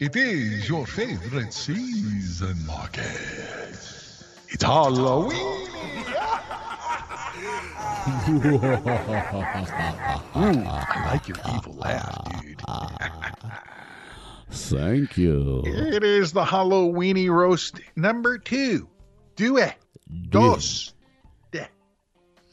It is your favorite season, Market. It's Halloween. I like your evil laugh, dude. Thank you. It is the Halloweeny roast number two. Do it. Dos.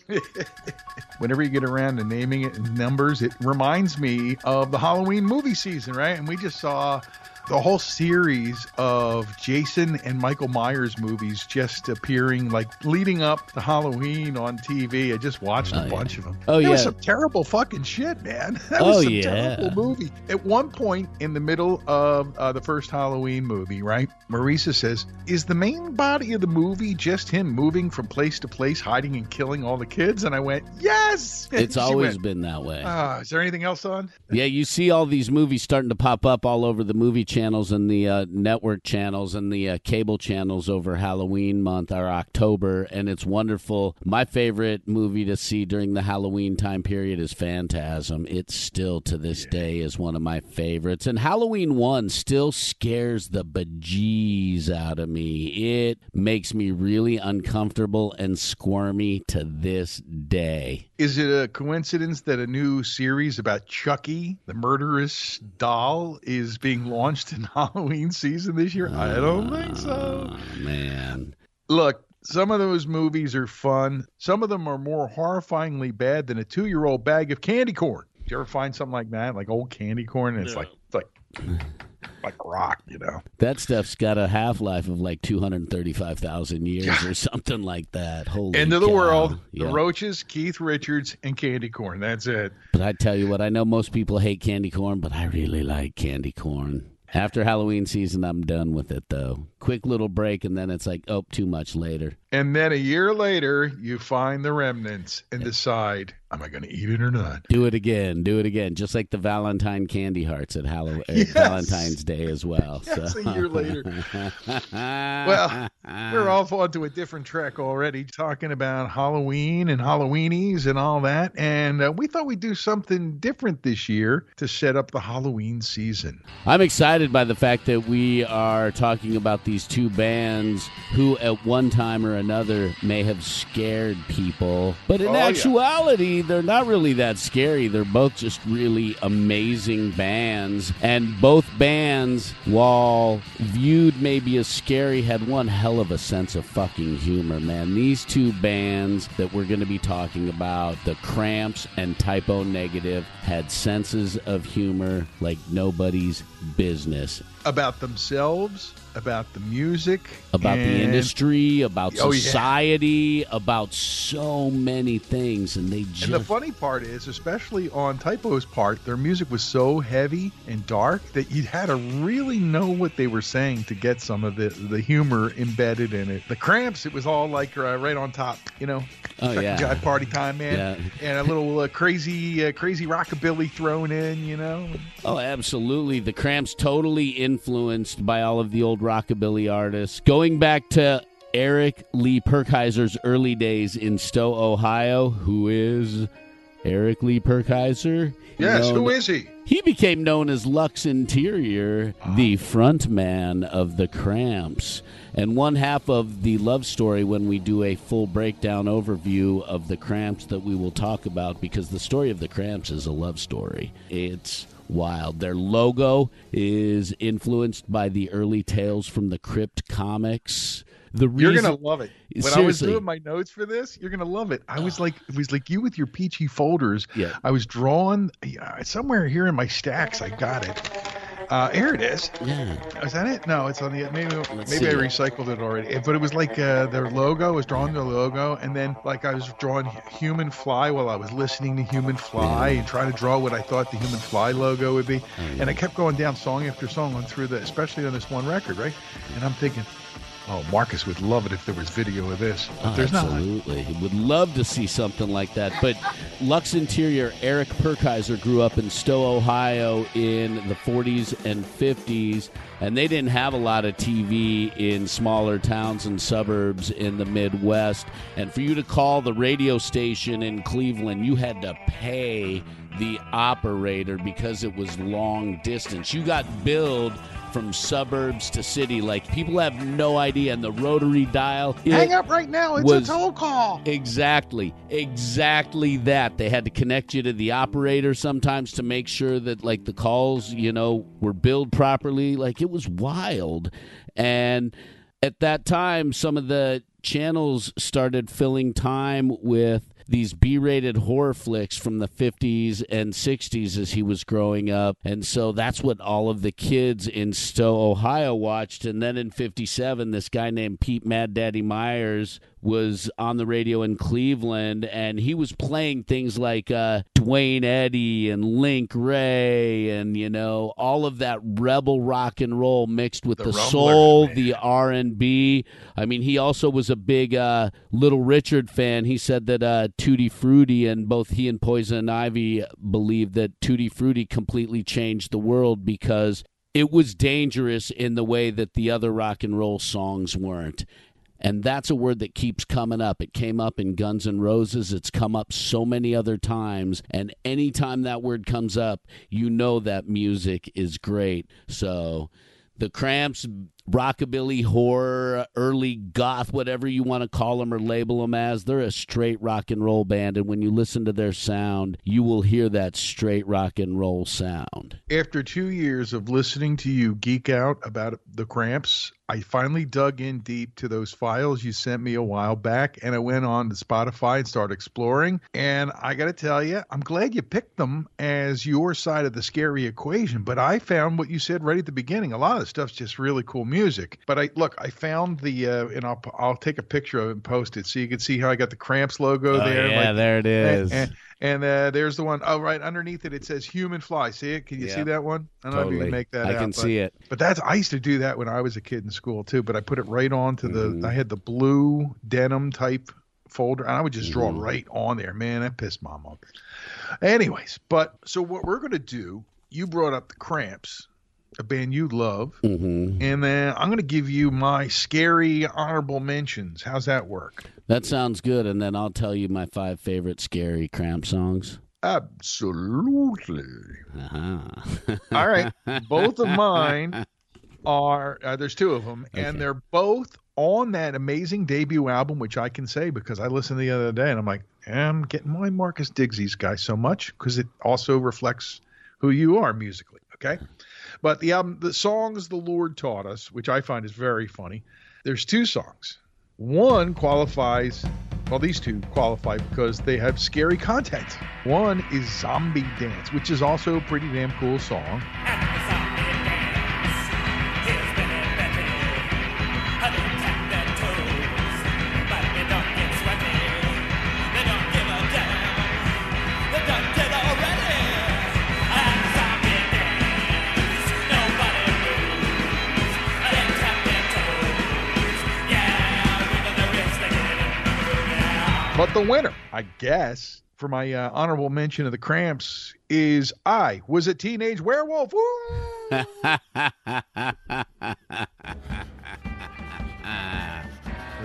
Whenever you get around to naming it in numbers, it reminds me of the Halloween movie season, right? And we just saw the whole series of Jason and Michael Myers movies just appearing, like leading up to Halloween on TV. I just watched Oh, a yeah. bunch of them. Oh, There was some terrible fucking shit, man. That Oh, was some yeah. terrible movie. At one point in the middle of uh, the first Halloween movie, right? Marisa says, "Is the main body of the movie just him moving from place to place, hiding and killing all the kids?" And I went, "Yes." It's always went, been that way. Ah, is there anything else on? Yeah, you see all these movies starting to pop up all over the movie channels and the uh, network channels and the uh, cable channels over Halloween month or October, and it's wonderful. My favorite movie to see during the Halloween time period is Phantasm. It still to this day is one of my favorites, and Halloween one still scares the bejeez out of me. It makes me really uncomfortable and squirmy to this day. Is it a coincidence that a new series about Chucky, the murderous doll, is being launched in Halloween season this year? I don't think so. Oh, man. Look, some of those movies are fun. Some of them are more horrifyingly bad than a two-year-old bag of candy corn. Did you ever find something like that, like old candy corn? And it's like, it's like, like rock, you know. That stuff's got a half life of like 235,000 years or something like that. Holy End of the cow. world. Yeah. The Roaches, Keith Richards, and candy corn. That's it. But I tell you what, I know most people hate candy corn, but I really like candy corn. After Halloween season, I'm done with it though. Quick little break, and then it's like, oh, too much later. And then a year later, you find the remnants and decide, am I going to eat it or not? Do it again, do it again, just like the Valentine candy hearts at Halloween, Yes. Valentine's Day as well. Yes, so. a year later. Well, We're off onto a different track already, talking about Halloween and Halloweenies and all that. And uh, we thought we'd do something different this year to set up the Halloween season. I'm excited by the fact that we are talking about these two bands who, at one time or another, may have scared people. But in Oh, yeah. They're not really that scary. They're both just really amazing bands. And both bands, while viewed maybe as scary, had one hell of a sense of fucking humor, man. These two bands that we're going to be talking about, the Cramps and Type O Negative, had senses of humor like nobody's business. About themselves, about the music, About the industry, about Oh, yeah. society, about so many things. And they just. And the funny part is, especially on Type O's part, their music was so heavy and dark that you had to really know what they were saying to get some of the, the humor embedded in it. The Cramps, it was all like uh, right on top, you know. Oh, yeah. and party time, man, yeah. and a little uh, crazy, uh, crazy rockabilly thrown in, you know. Oh, absolutely. The Cramps totally influenced by all of the old rockabilly artists. Going back to Eric Lee Purkhiser's early days in Stow, Ohio, who is Eric Lee Purkhiser. Yes, known- who is he? He became known as Lux Interior, ah. the front man of the Cramps. And one half of the love story when we do a full breakdown overview of the Cramps that we will talk about because the story of the Cramps is a love story. It's wild. Their logo is influenced by the early tales from the Crypt comics. The You're gonna love it. When I was doing my notes for this, you're gonna love it. I was ah. like, it was like you with your peachy folders. Yeah. I was drawing somewhere here in my stacks. I got it. Uh, here it is. Yeah. Is that it? No, it's on the maybe Let's maybe I recycled it already. But it was like uh, their logo I was drawing their logo, and then like I was drawing Human Fly while I was listening to Human Fly and trying to draw what I thought the Human Fly logo would be. And I kept going down song after song on through the, especially on this one record, right? And I'm thinking, oh, Marcus would love it if there was video of this. But Oh, there's not. absolutely. Would love to see something like that. But Lux Interior, Eric Purkhiser grew up in Stow, Ohio in the 40s and 50s, and they didn't have a lot of TV in smaller towns and suburbs in the Midwest. And for you to call the radio station in Cleveland, you had to pay the operator because it was long distance. You got billed from suburbs to city. Like people have no idea. And the rotary dial. Hang up right now. It's was- a toll call. Exactly. Exactly that. They had to connect you to the operator sometimes to make sure that like the calls, you know, were billed properly. Like it was wild. And at that time some of the channels started filling time with these B-rated horror flicks from the 50s and 60s as he was growing up. And so that's what all of the kids in Stow, Ohio watched. And then in 57, this guy named Pete Mad Daddy Myers was on the radio in Cleveland and he was playing things like uh, Duane Eddy and Link Wray and you know all of that rebel rock and roll mixed with the, The soul, man. the R&B. I mean, he also was a big uh, Little Richard fan. He said that uh, Tutti Frutti and both he and Poison Ivy believed that Tutti Frutti completely changed the world because it was dangerous in the way that the other rock and roll songs weren't. And that's a word that keeps coming up. It came up in Guns N' Roses. It's come up so many other times. And anytime that word comes up, you know that music is great. So the Cramps, rockabilly, horror, early goth, whatever you want to call them or label them as, they're a straight rock and roll band. And when you listen to their sound, you will hear that straight rock and roll sound. After two years of listening to you geek out about the cramps, I finally dug in deep to those files you sent me a while back and I went on to Spotify and started exploring. And I got to tell you, I'm glad you picked them as your side of the scary equation. But I found what you said right at the beginning. A lot of the stuff's just really cool music. But I look, I found the, uh, and I'll, I'll take a picture of it and post it so you can see how I got the cramps logo there. like- Oh, there it is. and, and, and, uh, there's the one. Oh, right underneath it, it says "human fly." See it? Can you see that one? I don't know if you can make that. I out, can but, see it. But that's I used to do that when I was a kid in school too. But I put it right onto Mhm. the. I had the blue denim type folder, and I would just draw Mhm. right on there. Man, that pissed mom off. Anyways, but so what we're gonna do? You brought up the Cramps, a band you love, hmm and then I'm gonna give you my scary honorable mentions. How's that work? That sounds good. And then I'll tell you my five favorite scary cramp songs. Absolutely. Uh-huh. All right. Both of mine are uh, there's two of them, and they're both on that amazing debut album, which I can say because I listened the other day and I'm like, I'm getting my Marcus Diggs guy so much because it also reflects who you are musically. Okay. But the album, the songs the Lord taught us, which I find is very funny. There's two songs. One qualifies, well, these two qualify because they have scary content. One is Zombie Dance, which is also a pretty damn cool song. The winner, I guess, for my uh, honorable mention of the Cramps is I was a teenage werewolf. Woo!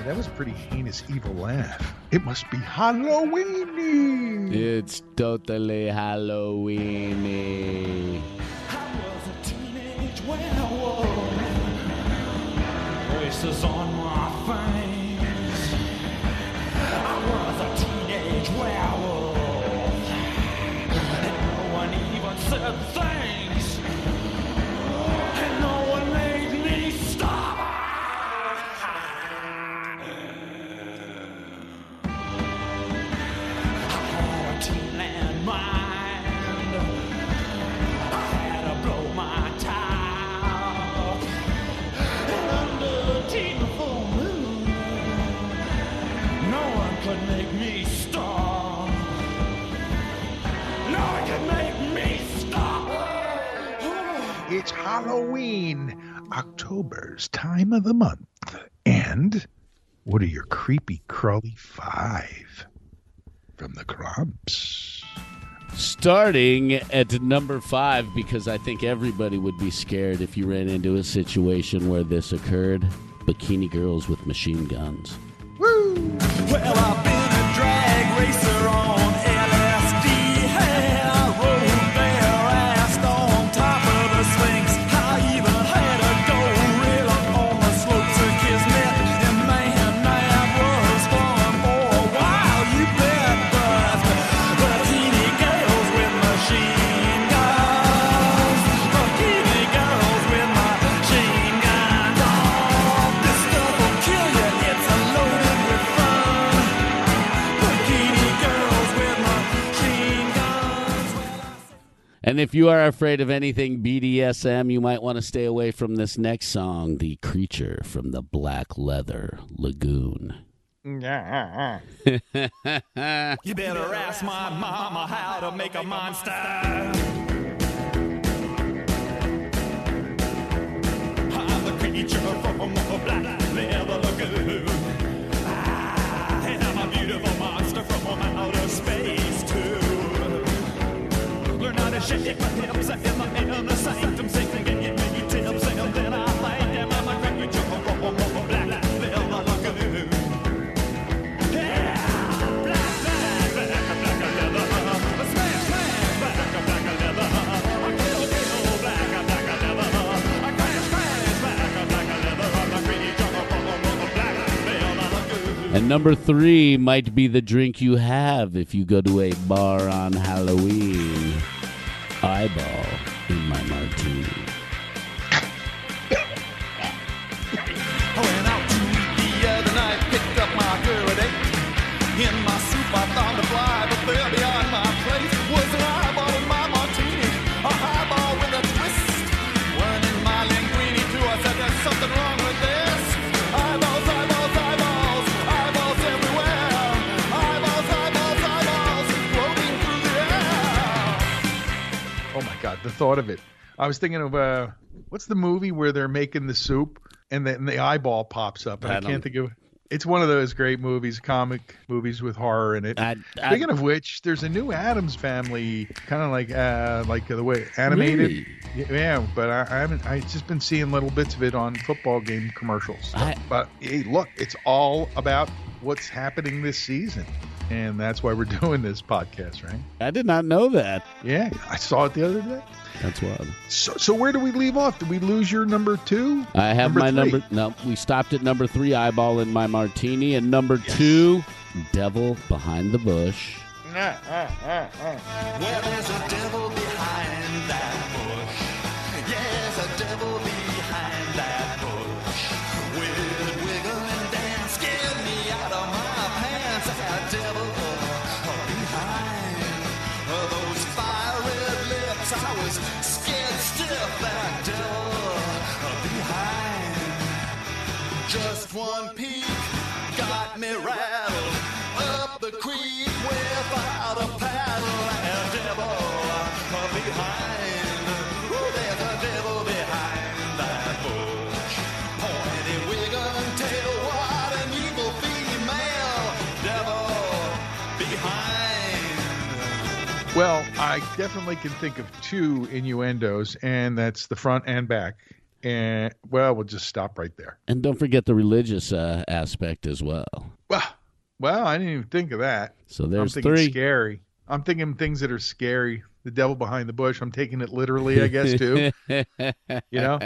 That was a pretty heinous, evil laugh. It must be Halloweeny. It's totally Halloweeny. Races on my face. October's time of the month. And what are your creepy, crawly five from the Cramps? Starting at number five, because I think everybody would be scared if you ran into a situation where this occurred. Bikini girls with machine guns. Well, If you are afraid of anything BDSM, you might want to stay away from this next song, The Creature from the Black Leather Lagoon. You better ask my mama how to make a monster. I'm the creature from the black leather And number three might be the drink you have if you go to a bar on Halloween. Eyeball the thought of it. I was thinking of uh, what's the movie where they're making the soup and then the eyeball pops up. And I Venom. can't think of it. It's one of those great movies, comic movies with horror in it. I- I- Speaking of which, there's a new Addams Family, kind of like uh, like the way animated. Really? Yeah, but I, I haven't. I just been seeing little bits of it on football game commercials. I- but hey, look, it's all about what's happening this season, and that's why we're doing this podcast, right? I did not know that. Yeah, I saw it the other day. That's wild. So, so where do we leave off? Did we lose your number two? I have Number my three. number. No, we stopped at number three, eyeball in my martini, and number two, devil behind the bush. Well, there's a devil behind definitely can think of two innuendos, and that's the front and back. And well, we'll just stop right there. And don't forget the religious uh, aspect as well. Well, well, I didn't even think of that. So I'm there's thinking three. scary. I'm thinking things that are scary. The devil behind the bush. I'm taking it literally, I guess, too. you know?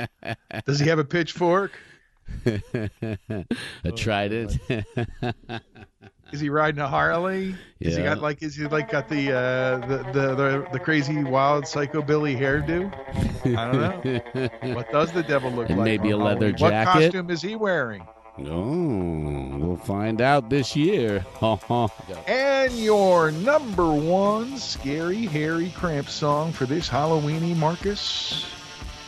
Does he have a pitchfork? I tried it. Is he riding a Harley? Is he got like is he like got the uh the, the the the crazy wild psychobilly hairdo? I don't know. What does the devil look And like? maybe a leather Halloween? What costume is he wearing? oh, we'll find out this year. And your number one scary Harry Cramp song for this Halloweeny, Marcus?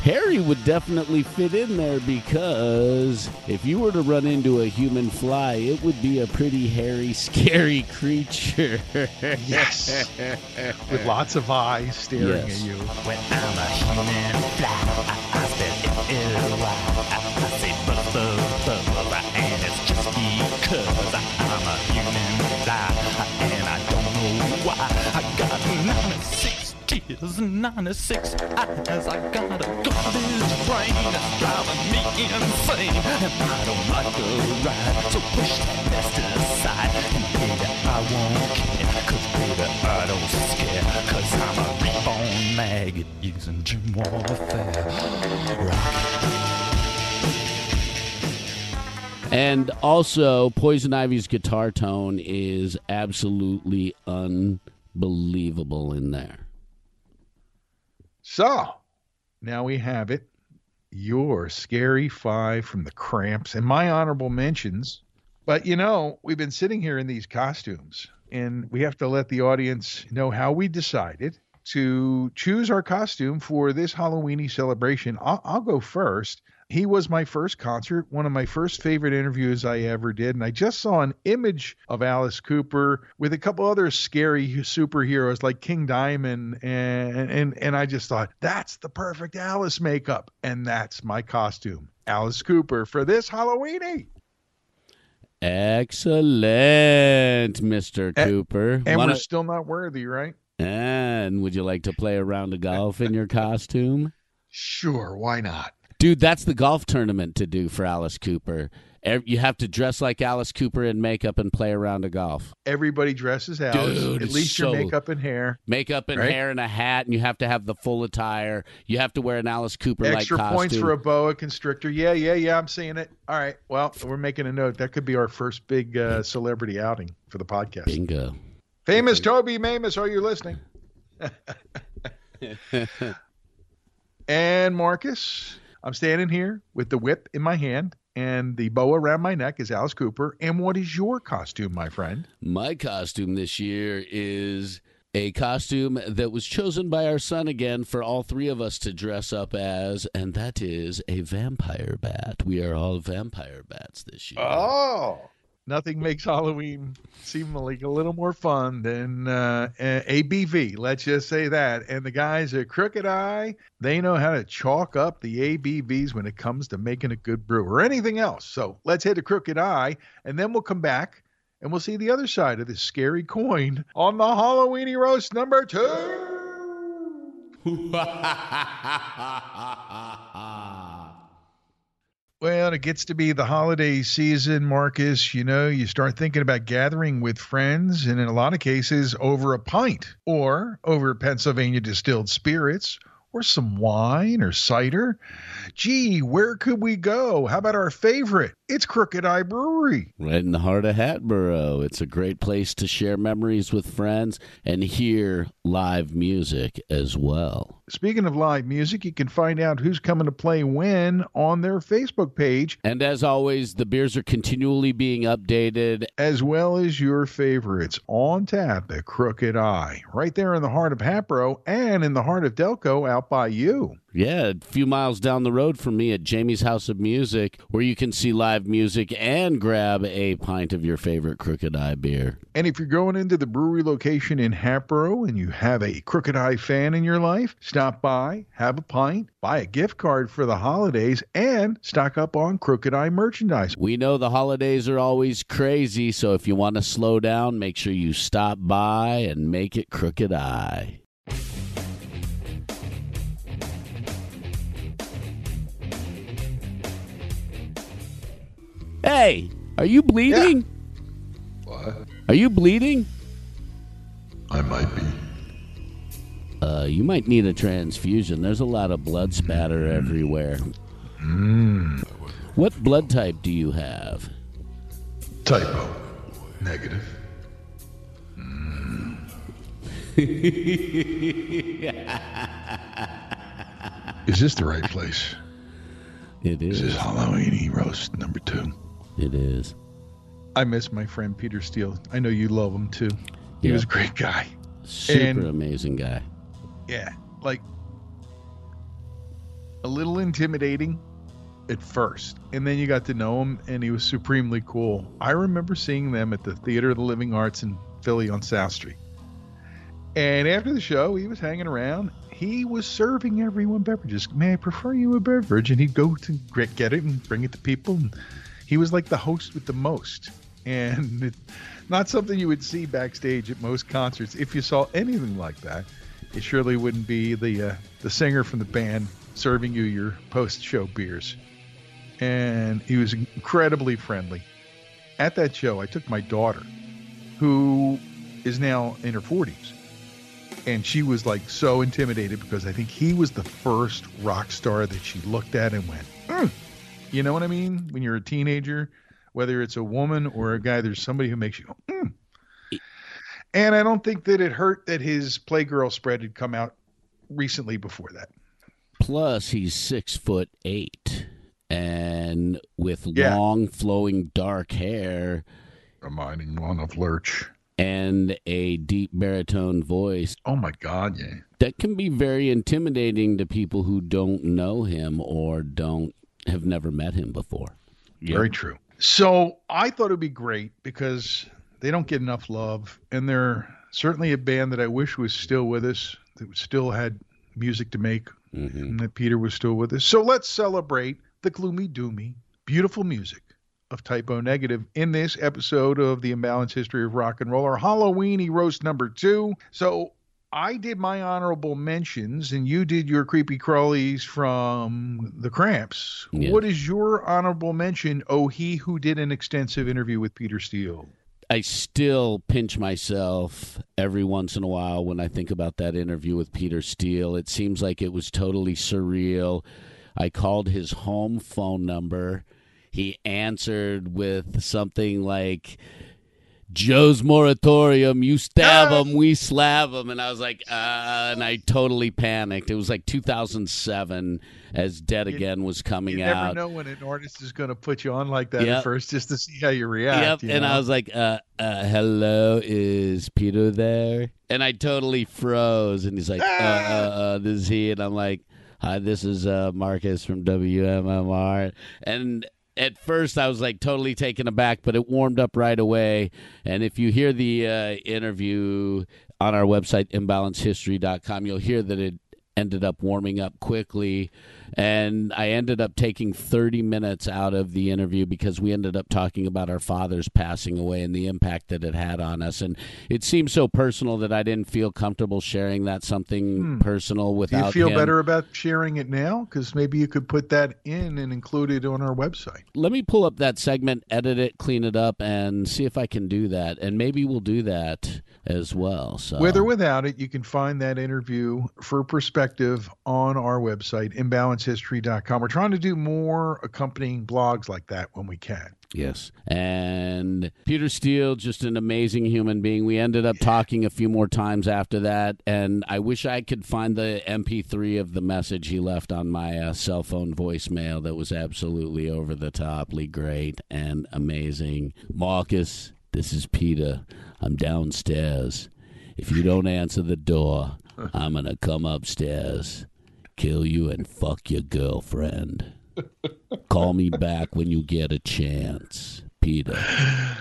Harry would definitely fit in there because if you were to run into a human fly, it would be a pretty hairy, scary creature. Yes. With lots of eyes staring Yes. at you. When I'm a human fly, I, I spell L-Y. I, I say tears, 96 eyes. I got a garbage brain that's driving me insane, and I don't like the ride. So push that mess aside, and baby, I won't care, 'cause baby, I don't scare, 'cause I'm a reborn maggot using dream warfare. Rock and also, Poison Ivy's guitar tone is absolutely unbelievable in there. So now we have it. Your scary five from the cramps and my honorable mentions. But you know, we've been sitting here in these costumes, and we have to let the audience know how we decided to choose our costume for this Halloweeny celebration. I'll, I'll go first. He was my first concert, one of my first favorite interviews I ever did. And I just saw an image of Alice Cooper with a couple other scary superheroes like King Diamond. And, and, and I just thought, that's the perfect Alice makeup. And that's my costume, Alice Cooper, for this Halloweeny. Excellent, Mr. And- Cooper. And Wanna- we're still not worthy, right? and would you like to play a round of golf in your costume? Sure, why not? Dude, that's the golf tournament to do for Alice Cooper. You have to dress like Alice Cooper in makeup and play around a golf. Everybody dresses Alice, Dude, at least your makeup and hair. Makeup and Right. hair and a hat, and you have to have the full attire. You have to wear an Alice Cooper like Extra costume. points for a boa constrictor. Yeah, yeah, yeah. I'm seeing it. All right. Well, we're making a note. That could be our first big uh, celebrity outing for the podcast. Bingo. Famous Toby Mamus, are you listening? and Marcus, I'm standing here with the whip in my hand and the bow around my neck is Alice Cooper. And what is your costume, my friend? My costume this year is a costume that was chosen by our son again for all three of us to dress up as, and that is a vampire bat. We are all vampire bats this year. Oh. Nothing makes Halloween seem like a little more fun than uh, ABV. Let's just say that. And the guys at Crooked Eye, they know how to chalk up the ABVs when it comes to making a good brew or anything else. So let's head to Crooked Eye, and then we'll come back and we'll see the other side of this scary coin on the Halloweeny roast number two. Well, it gets to be the holiday season, Marcus. You know, you start thinking about gathering with friends, and in a lot of cases, over a pint or over Pennsylvania distilled spirits or some wine or cider. Gee, where could we go? How about our favorite? It's Crooked Eye Brewery. Right in the heart of Hatboro. It's a great place to share memories with friends and hear live music as well. Speaking of live music, you can find out who's coming to play when on their Facebook page, And as always, the beers are continually being updated. as well as your favorites on tap at Crooked Eye, right there in the heart of Hatboro and in the heart of Delco out by you. Yeah, a few miles down the road from me at Jamie's House of Music, where you can see live music and grab a pint of your favorite Crooked Eye beer. And if you're going into the brewery location in Hatboro and you have a Crooked Eye fan in your life, stop by, have a pint, buy a gift card for the holidays, and stock up on Crooked Eye merchandise. We know the holidays are always crazy, so if you want to slow down, make sure you stop by and make it Crooked Eye. Hey, are you bleeding? What? Are you bleeding? I might be. Uh, you might need a transfusion. There's a lot of blood spatter everywhere. What blood type do you have? Type O. Negative. Is this the right place? It is. This is is. Halloween roast number two. It is. I miss my friend Peter Steele. I know you love him too. He Yeah. was a great guy. Super And- amazing guy. Yeah, like a little intimidating at first, and then you got to know him, and he was supremely cool. I remember seeing them at the Theater of the Living Arts in Philly on South Street. And after the show, he was hanging around. He was serving everyone beverages. May I prefer you a beverage? And he'd go to get it and bring it to people. And he was like the host with the most. And it, not something you would see backstage at most concerts. If you saw anything like that, it surely wouldn't be the uh, the singer from the band serving you your post show beers. And he was incredibly friendly. At that show, I took my daughter, who is now in her 40s, and she was like so intimidated because I think he was the first rock star that she looked at and went, "Mm." You know what I mean? When you're a teenager, whether it's a woman or a guy, there's somebody who makes you go, "Mm." And I don't think that it hurt that his Playgirl spread had come out recently before that. Plus, he's six foot eight, and with Yeah. long, flowing dark hair Reminding one of Lurch. and a deep baritone voice. Oh my God, yeah. That can be very intimidating to people who don't know him or don't have never met him before. Very true. So I thought it'd be great because they don't get enough love, and they're certainly a band that I wish was still with us, that still had music to make, Mhm. and that Peter was still with us. So let's celebrate the gloomy doomy, beautiful music of Type O Negative in this episode of the Imbalanced History of Rock and Roll, our Halloweeny roast number two. So I did my honorable mentions, and you did your creepy crawlies from the Cramps. Yeah. What is your honorable mention? Oh, he who did an extensive interview with Peter Steele. I still pinch myself every once in a while when I think about that interview with Peter Steele. It seems like it was totally surreal. I called his home phone number. He answered with something like, Joe's moratorium, you stab him, we slab him. And I was like, uh, and I totally panicked. It was like 2007 as Dead You- Again was coming out. You out. never know when an artist is going to put you on like that Yep. at first, just to see how you react. Yep. you And know? I was like, uh, uh, hello, is Peter there? And I totally froze. And he's like, uh, uh, uh, this is he. And I'm like, hi, this is uh, Marcus from WMMR. And at first I was like totally taken aback, but it warmed up right away. And if you hear the uh, interview on our website, imbalancehistory.com, you'll hear that it ended up warming up quickly. And I ended up taking 30 minutes out of the interview because we ended up talking about our fathers passing away and the impact that it had on us. And it seemed so personal that I didn't feel comfortable sharing that something hmm. personal without. Do you feel him. better about sharing it now? Because maybe you could put that in and include it on our website. Let me pull up that segment, edit it, clean it up, and see if I can do that. And maybe we'll do that as well. So With or without it, you can find that interview for perspective on our website, imbalancehistory.com. We're trying to do more accompanying blogs like that when we can. Yes. And Peter Steele, just an amazing human being. We ended up talking a few more times after that. And I wish I could find the MP3 of the message he left on my uh, cell phone voicemail that was absolutely over the toply great and amazing. Marcus, this is Peter. I'm downstairs. If you don't answer the door, I'm going to come upstairs, kill you, and fuck your girlfriend. Call me back when you get a chance, Peter.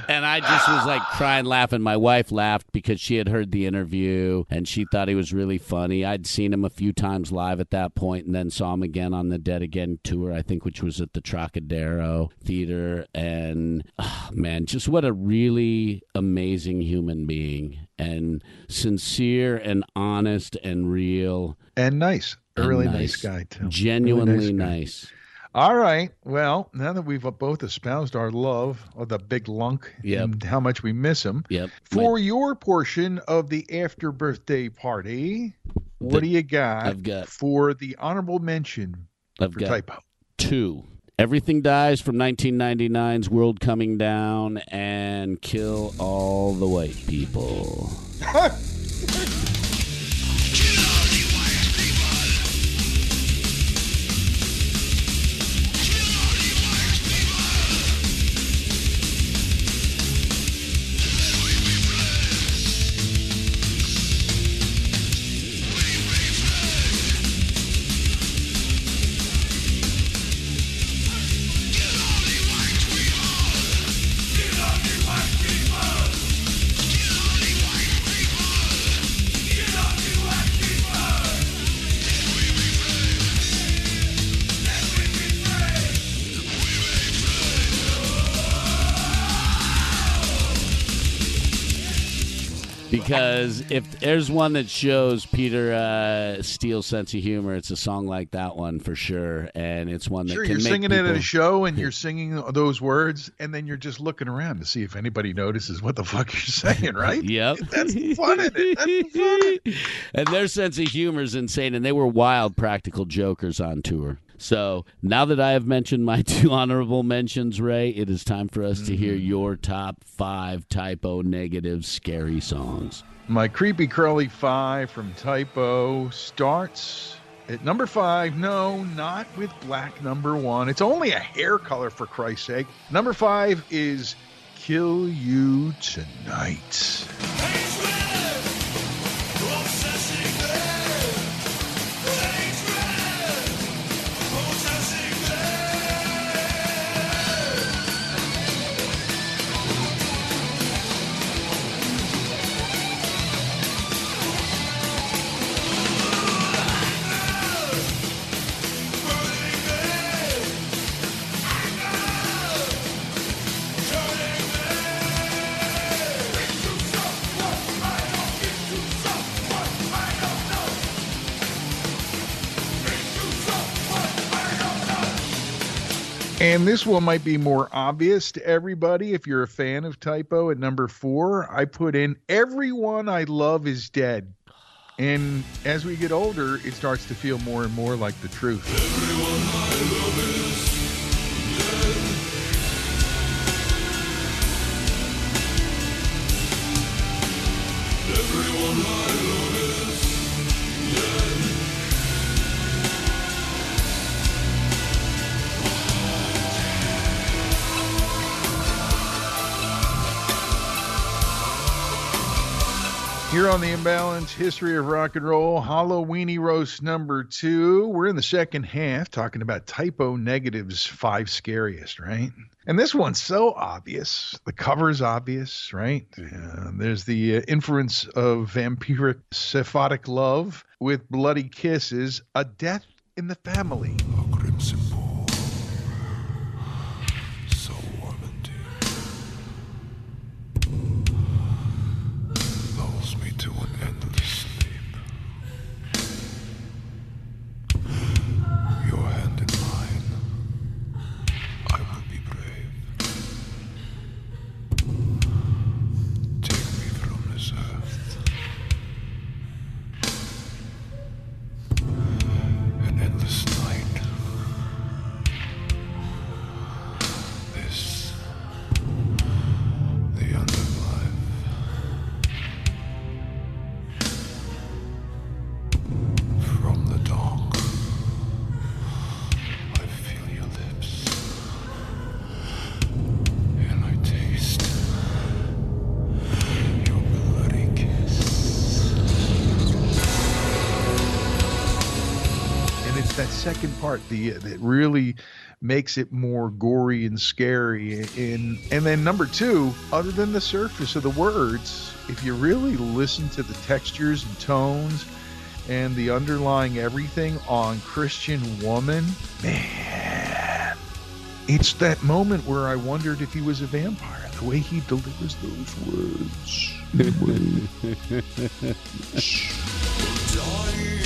And I just was like crying, laughing. My wife laughed because she had heard the interview and she thought he was really funny. I'd seen him a few times live at that point and then saw him again on the Dead Again tour, I think, which was at the Trocadero Theater. And ah, man, just what a really amazing human being and sincere and honest and real. And nice. A really nice, guy, too. Genuinely Really nice nice. All right. Well, now that we've both espoused our love of the big lunk Yep. and how much we miss him, Yep. for your portion of the after birthday party, what do you got, I've got- for the honorable mention I've for got type O? two. Everything Dies from 1999's World Coming Down and Kill All the White People. Because if there's one that shows Peter uh, Steele's sense of humor, it's a song like that one for sure, and it's one that Sure, can you're singing it at a show and you're singing those words, and then you're just looking around to see if anybody notices what the fuck you're saying, right? Yep. That's fun in it. That's fun and their sense of humor is insane, and they were wild practical jokers on tour. So now that I have mentioned my two honorable mentions, Ray, it is time for us to hear mm-hmm. your top five type O negative scary songs. My creepy curly five from Type O starts at number five. No, not with black number one. It's only a hair color for Christ's sake. Number five is Kill You Tonight. This one might be more obvious to everybody if you're a fan of Type O. At number four, I put in Everyone I Love is Dead. And as we get older, it starts to feel more and more like the truth. Here on the Imbalance History of Rock and Roll, Halloweeny Roast number two. We're in the second half talking about type O negatives, five scariest, right? And this one's so obvious. The cover's obvious, right? Uh, there's the uh, inference of vampiric sephotic love with bloody kisses, a death in the family. Second part the that really makes it more gory and scary and and then number two other than the surface of the words if you really listen to the textures and tones and the underlying everything on christian woman man it's that moment where i wondered if he was a vampire the way he delivers those words. Dying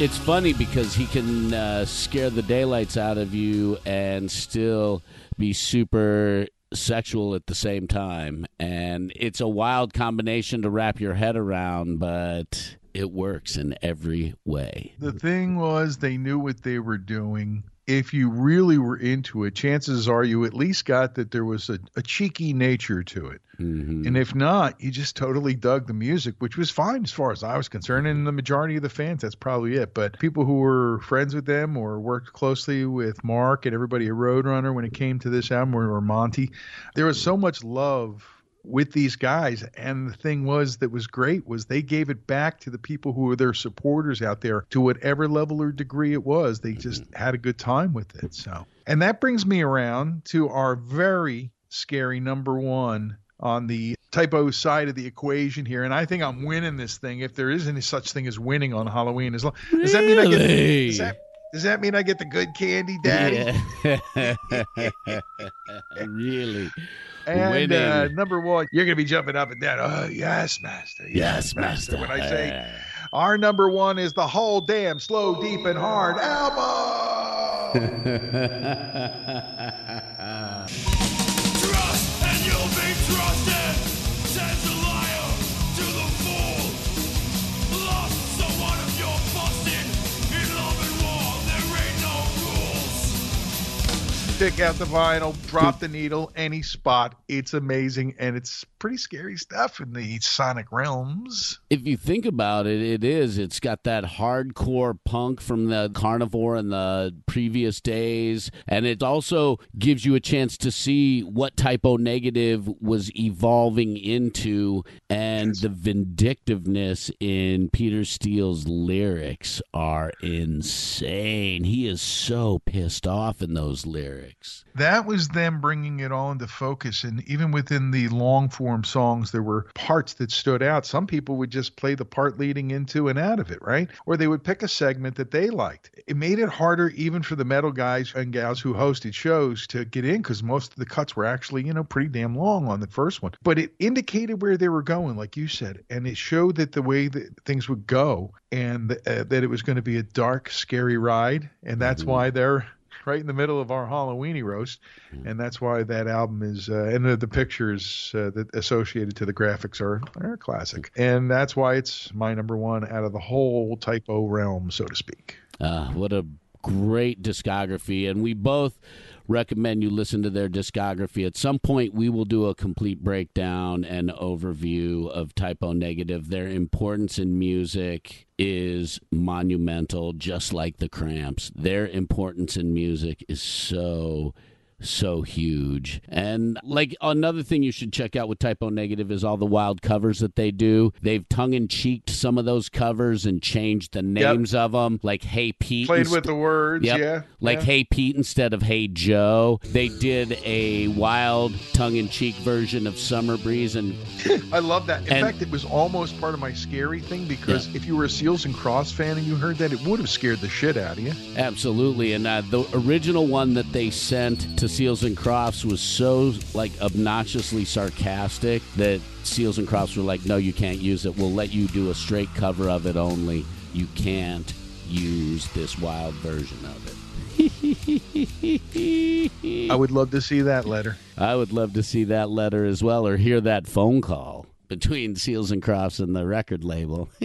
It's funny because he can uh, scare the daylights out of you and still be super sexual at the same time. And it's a wild combination to wrap your head around, but it works in every way. The thing was, they knew what they were doing. If you really were into it, chances are you at least got that there was a, a cheeky nature to it. Mhm. And if not, you just totally dug the music, which was fine as far as I was concerned. And the majority of the fans, that's probably it. But people who were friends with them or worked closely with Mark and everybody at Roadrunner when it came to this album or, or Monty, there was so much love with these guys. And the thing was that was great was they gave it back to the people who were their supporters out there to whatever level or degree it was. They mm-hmm. just had a good time with it. So, and that brings me around to our very scary number one on the Type O side of the equation here, and I think I'm winning this thing. If there is any such thing as winning on Halloween, as long does that mean I get does that, does that mean I get the good candy, Daddy? Yeah. really? And uh, number one, you're gonna be jumping up and down. Oh yes, master. Yes, master. When I say our number one is the whole damn slow, deep, and hard album. Stick out the vinyl, drop the needle, any spot. It's amazing, and it's pretty scary stuff in the sonic realms. if you think about it, it is. It's got that hardcore punk from the Carnivore in the previous days. And it also gives you a chance to see what Type O Negative was evolving into and the vindictiveness in Peter Steele's lyrics are insane. He is so pissed off in those lyrics. That was them bringing it all into focus. And even within the long form songs, there were parts that stood out. Some people would just play the part leading into and out of it, right? Or they would pick a segment that they liked. It made it harder even for the metal guys and gals who hosted shows to get in because most of the cuts were actually, you know, pretty damn long on the first one. But it indicated where they were going, like you said, and it showed that the way that things would go and uh, that it was going to be a dark, scary ride. And that's why they're right in the middle of our Halloweeny roast, and that's why that album is uh, and the, the pictures uh, that associated to the graphics are are classic, and that's why it's my number one out of the whole Type O realm, so to speak. Uh, what a great discography. And we both recommend you listen to their discography. At some point, we will do a complete breakdown and overview of Type O Negative. Their importance in music is monumental, just like the Cramps. Their importance in music is so so huge. And like another thing you should check out with Type O Negative is all the wild covers that they do. They've tongue in cheeked some of those covers and changed the names of them, like Hey Pete. Played inst- with the words, Yep. yeah, Like yeah. Hey Pete instead of Hey Joe. They did a wild tongue in cheek version of Summer Breeze and I love that. In And- fact, it was almost part of my scary thing because if you were a Seals and Crofts fan and you heard that, it would have scared the shit out of you. Absolutely, and uh, the original one that they sent to Seals and Crofts was so like obnoxiously sarcastic that Seals and Crofts were like, "No, you can't use it. We'll let you do a straight cover of it only. You can't use this wild version of it." I would love to see that letter. I would love to see that letter as well, or hear that phone call between Seals and Crofts and the record label.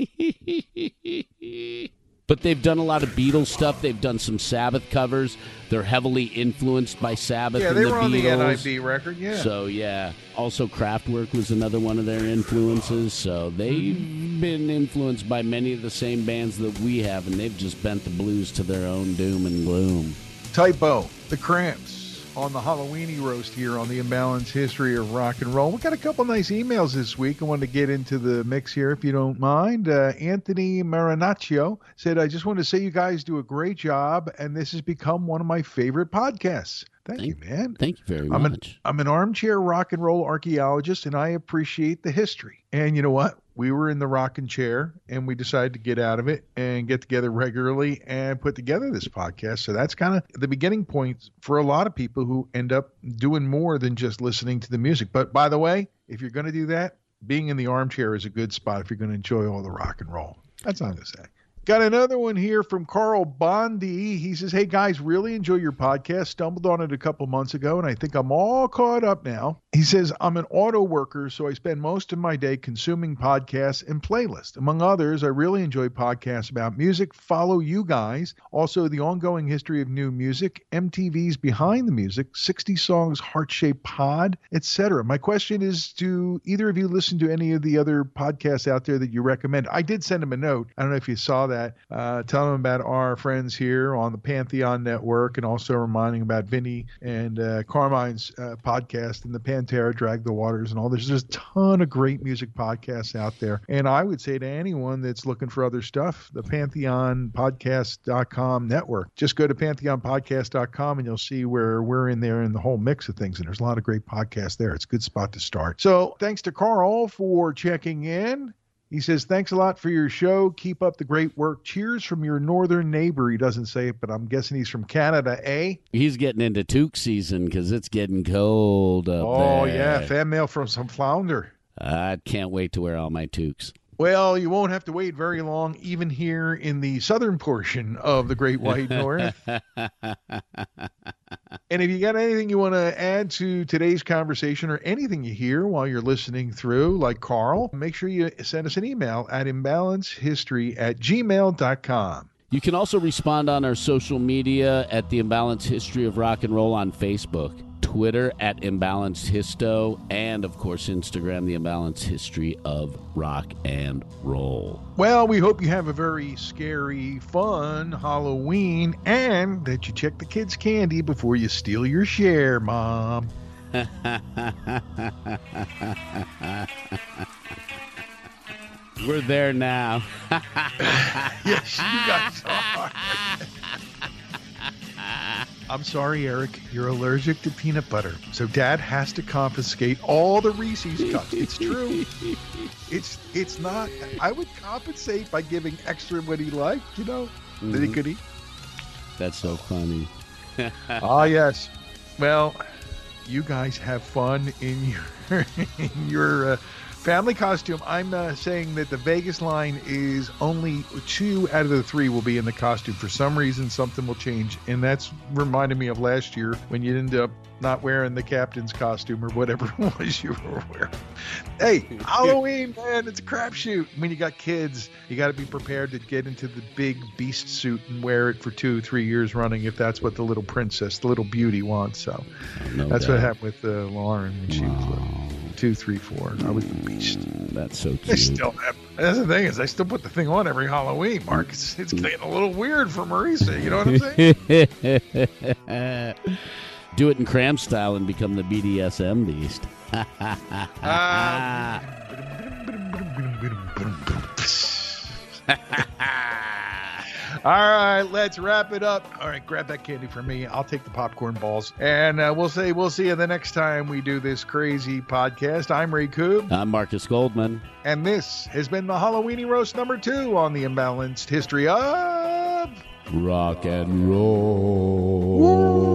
but they've done a lot of Beatles stuff. They've done some Sabbath covers. They're heavily influenced by Sabbath Yeah, and they the were on the Beatles. NIB record. Yeah. So yeah, also Kraftwerk was another one of their influences. So they've mm-hmm. been influenced by many of the same bands that we have, and they've just bent the blues to their own doom and gloom. Type O, the Cramps on the Halloweeny roast here on the Imbalanced History of Rock and Roll. We got a couple nice emails this week. I wanted to get into the mix here, if you don't mind. Uh, Anthony Marinaccio said, "I just want to say you guys do a great job, and this has become one of my favorite podcasts. Thank, you, man. Thank you very much. I'm an. I'm an armchair rock and roll archaeologist, and I appreciate the history. And you know what? We were in the rocking chair, and we decided to get out of it and get together regularly and put together this podcast. So that's kind of the beginning point for a lot of people who end up doing more than just listening to the music. But by the way, if you're going to do that, being in the armchair is a good spot if you're going to enjoy all the rock and roll. That's all I'm going to say. Got another one here from Carl Bondi. He says, Hey guys, really enjoy your podcast. Stumbled on it a couple months ago, and I think I'm all caught up now. He says, I'm an auto worker, so I spend most of my day consuming podcasts and playlists. Among others, I really enjoy podcasts about music, follow you guys, also the ongoing history of new music, MTV's Behind the Music, 60 Songs Heart Shaped Pod, etc. My question is Do either of you listen to any of the other podcasts out there that you recommend? I did send him a note. I don't know if you saw that. Uh, tell him about our friends here on the Pantheon Network and also reminding about Vinny and uh, Carmine's uh, podcast and the Pantera Drag the Waters and all. There's just a ton of great music podcasts out there. And I would say to anyone that's looking for other stuff, the PantheonPodcast.com network. Just go to PantheonPodcast.com and you'll see where we're in there in the whole mix of things. And there's a lot of great podcasts there. It's a good spot to start. So thanks to Carl for checking in. He says, Thanks a lot for your show. Keep up the great work. Cheers from your northern neighbor. He doesn't say it, but I'm guessing he's from Canada, eh? He's getting into toque season because it's getting cold up Oh, there. yeah. Fan mail from some flounder. I can't wait to wear all my toques. Well, you won't have to wait very long, even here in the southern portion of the Great White North. and if you got anything you want to add to today's conversation or anything you hear while you're listening through, like Carl, make sure you send us an email at imbalancehistory at gmail.com. You can also respond on our social media at the Imbalance History of Rock and Roll on Facebook, Twitter at Imbalanced Histo, and of course Instagram, the Imbalanced History of Rock and Roll. Well, we hope you have a very scary, fun Halloween and that you check the kids' candy before you steal your share, Mom. We're there now. Yes, you guys are. I'm sorry, Eric. You're allergic to peanut butter, so Dad has to confiscate all the Reese's cups. It's true. It's it's not. I would compensate by giving extra what he liked, you know, that he could eat. That's so funny. Ah, yes. Well, you guys have fun in your in your uh, family costume. I'm uh, saying that the Vegas line is only two out of the three will be in the costume. For some reason, something will change, and that's reminded me of last year when you ended up not wearing the captain's costume or whatever it was you were wearing. Hey, Halloween, man, it's a crapshoot. When you got kids, you got to be prepared to get into the big beast suit and wear it for two, three years running if that's what the little princess, the little beauty wants. So No that's doubt. what happened with uh, Lauren when she was little. Two, three, four. I was the beast. That's so cute. I still have. That's the thing is, I still put the thing on every Halloween. Mark, it's, it's getting a little weird for Marisa. You know what I'm saying? Do it in cram style and become the BDSM beast. All right, let's wrap it up. All right, grab that candy for me. I'll take the popcorn balls, and uh, we'll say we'll see you the next time we do this crazy podcast. I'm Ray Coob, I'm Marcus Goldman. and this has been the Halloweeny roast number two on the imbalanced history of. Rock and roll.